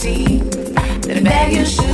It's all feel good and real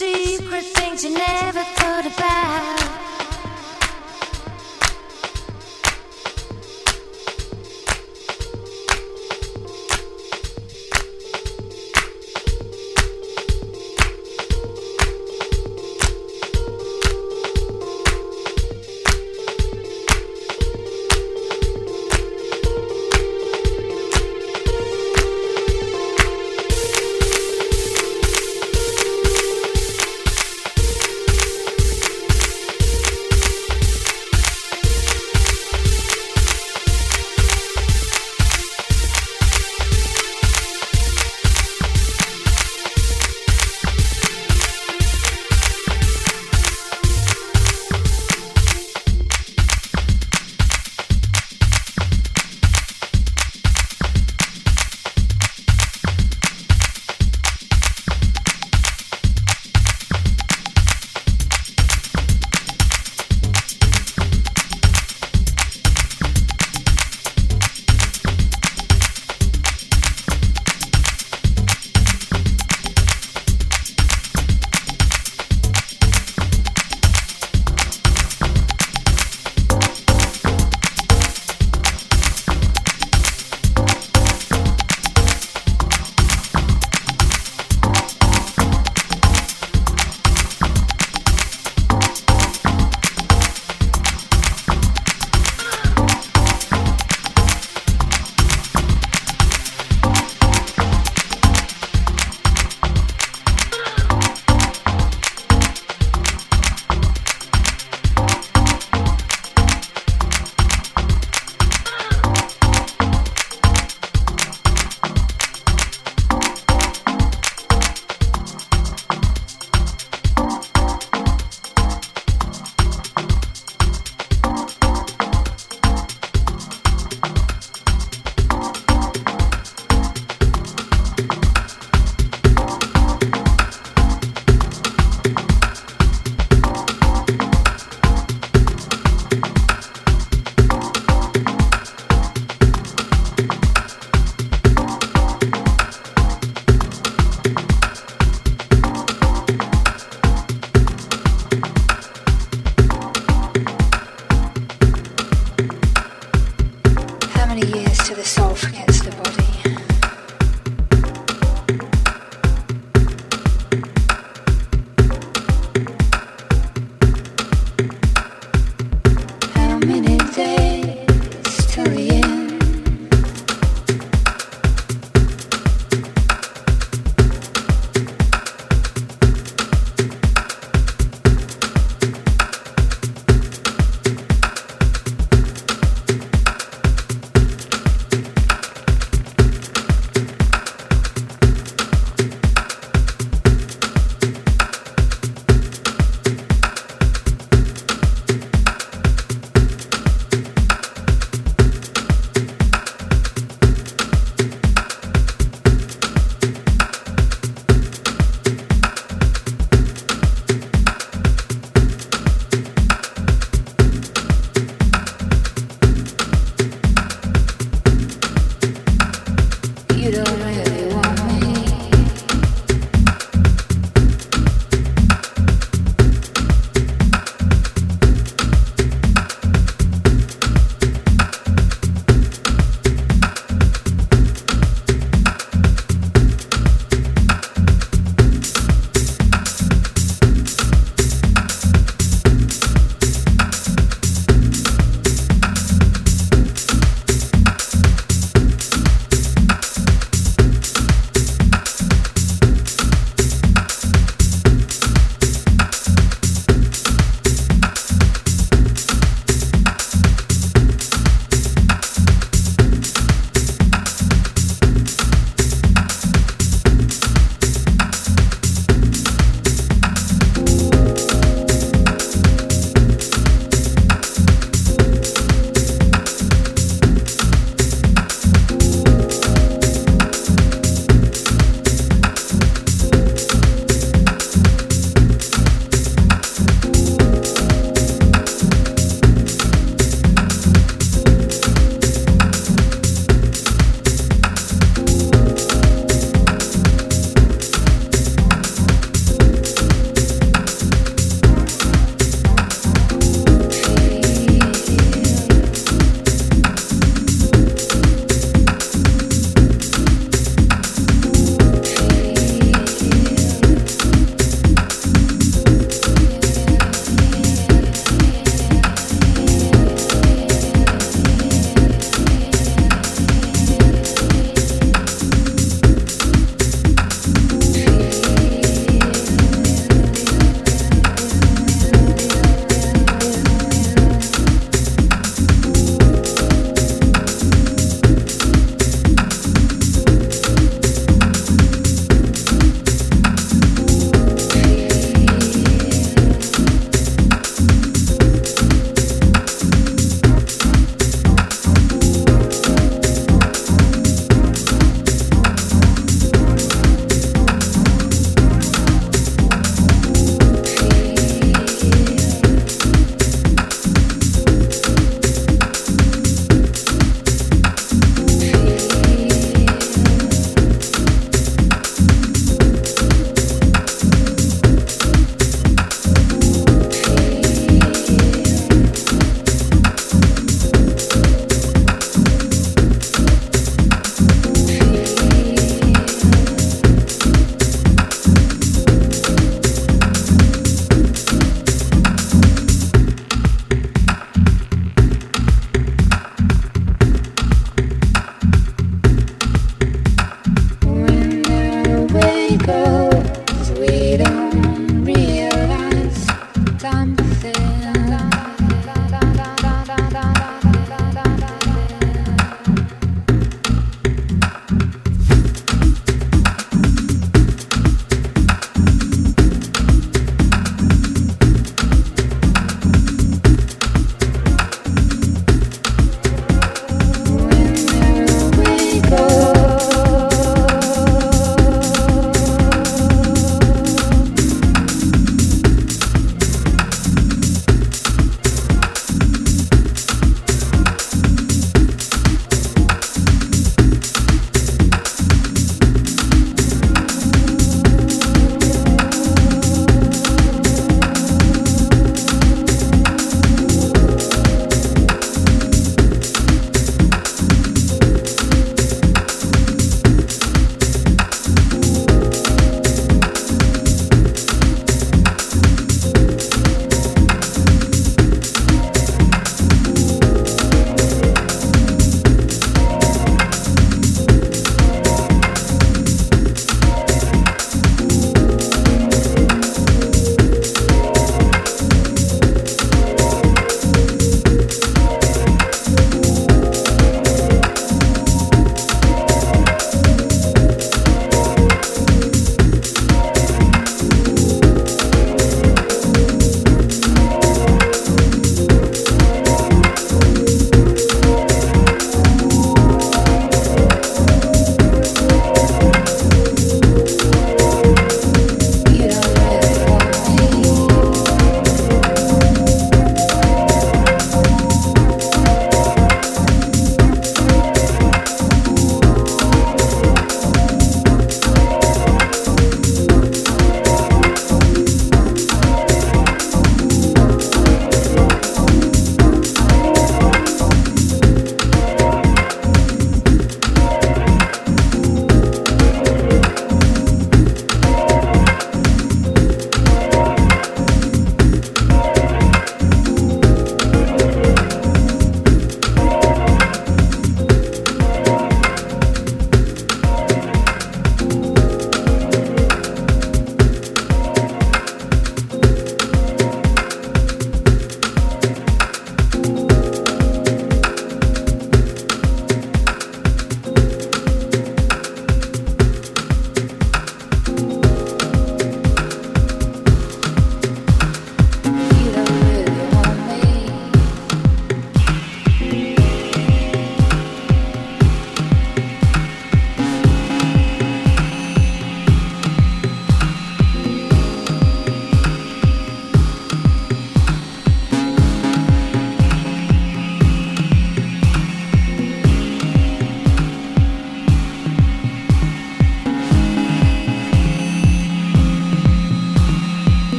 Secret things you never thought about.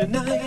Leave